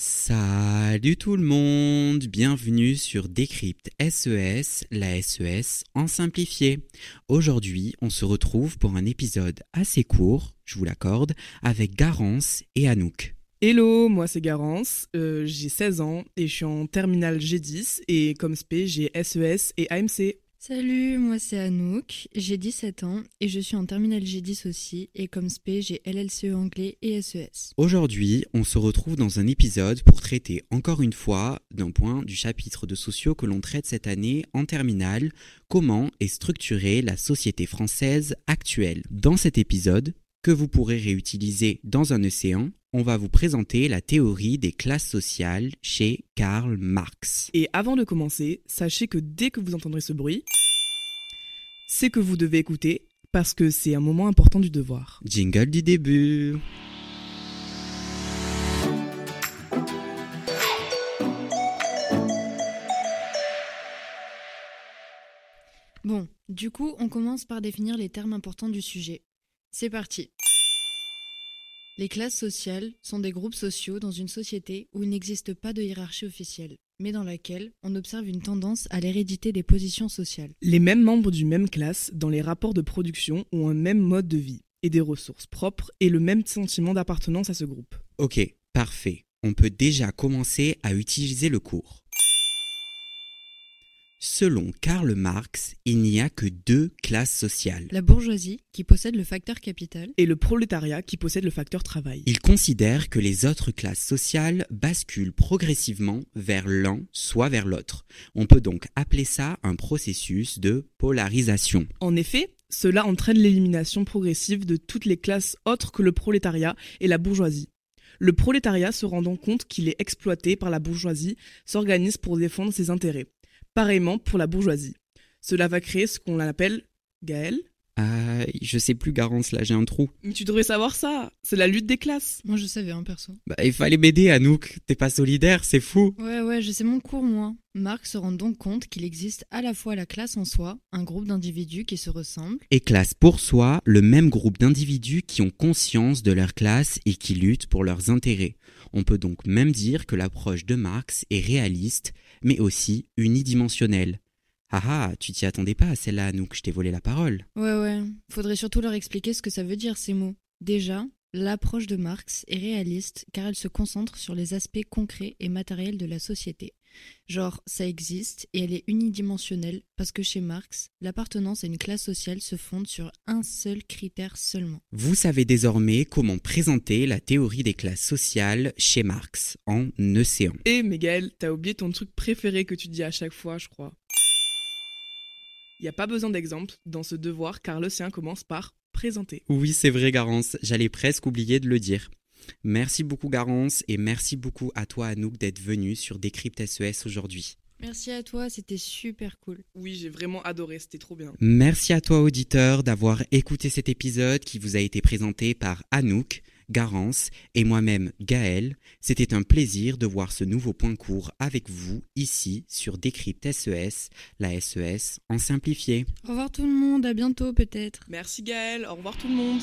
Salut tout le monde, bienvenue sur Décrypte SES, la SES en simplifié. Aujourd'hui, on se retrouve pour un épisode assez court, je vous l'accorde, avec Garance et Anouk. Hello, moi c'est Garance, euh, j'ai 16 ans et je suis en terminale G10 et comme spé j'ai SES et AMC. Salut, moi c'est Anouk, j'ai 17 ans et je suis en terminale G10 aussi et comme spé j'ai LLCE anglais et E SES. Aujourd'hui, on se retrouve dans un épisode pour traiter encore une fois d'un point du chapitre de sociaux que l'on traite cette année en terminale, comment est structurée la société française actuelle. Dans cet épisode, que vous pourrez réutiliser dans un océan, on va vous présenter la théorie des classes sociales chez Karl Marx. Et avant de commencer, sachez que dès que vous entendrez ce bruit, c'est que vous devez écouter parce que c'est un moment important du devoir. Jingle du début. Bon, du coup, on commence par définir les termes importants du sujet. C'est parti. Les classes sociales sont des groupes sociaux dans une société où il n'existe pas de hiérarchie officielle, mais dans laquelle on observe une tendance à l'hérédité des positions sociales. Les mêmes membres d'une même classe dans les rapports de production ont un même mode de vie et des ressources propres et le même sentiment d'appartenance à ce groupe. Ok, parfait. On peut déjà commencer à utiliser le cours. Selon Karl Marx, il n'y a que deux classes sociales. La bourgeoisie, qui possède le facteur capital, Et le prolétariat qui possède le facteur travail. Il considère que les autres classes sociales basculent progressivement vers l'un, soit vers l'autre. On peut donc appeler ça un processus de polarisation. En effet, cela entraîne l'élimination progressive de toutes les classes autres que le prolétariat et la bourgeoisie. Le prolétariat, se rendant compte qu'il est exploité par la bourgeoisie, s'organise pour défendre ses intérêts. Pareillement pour la bourgeoisie. Cela va créer ce qu'on appelle Gaël. Ah, je sais plus, Garance, là j'ai un trou. Mais tu devrais savoir ça, c'est la lutte des classes. moi je savais un perso. Bah, il fallait m'aider, Anouk. T'es pas solidaire, c'est fou. Ouais, ouais, je sais mon cours, moi. Marx se rend donc compte qu'il existe à la fois la classe en soi, un groupe d'individus qui se ressemblent, Et classe pour soi le même groupe d'individus qui ont conscience de leur classe et qui luttent pour leurs intérêts. On peut donc même dire que l'approche de Marx est réaliste, mais aussi unidimensionnelle. Ah ah, tu t'y attendais pas à celle-là, Anouk, je t'ai volé la parole. Ouais, ouais. Faudrait surtout leur expliquer ce que ça veut dire ces mots. Déjà, l'approche de Marx est réaliste car elle se concentre sur les aspects concrets et matériels de la société. Genre, ça existe et elle est unidimensionnelle parce que chez Marx, l'appartenance à une classe sociale se fonde sur un seul critère seulement. Vous savez désormais comment présenter la théorie des classes sociales chez Marx en océan. Et Miguel, t'as oublié ton truc préféré que tu dis à chaque fois, je crois. Il n'y a pas besoin d'exemple dans ce devoir car l'océan commence par présenter. Oui, c'est vrai, Garance, j'allais presque oublier de le dire. Merci beaucoup, Garance, et merci beaucoup à toi, Anouk, d'être venu sur Décrypte SES aujourd'hui. Merci à toi, c'était super cool. Oui, j'ai vraiment adoré, c'était trop bien. Merci à toi, auditeur, d'avoir écouté cet épisode qui vous a été présenté par Anouk, Garance et moi-même Gaël. C'était un plaisir de voir ce nouveau point court avec vous ici sur Décrypte SES, la SES en simplifié. Au revoir tout le monde, à bientôt peut-être. Merci Gaël, au revoir tout le monde.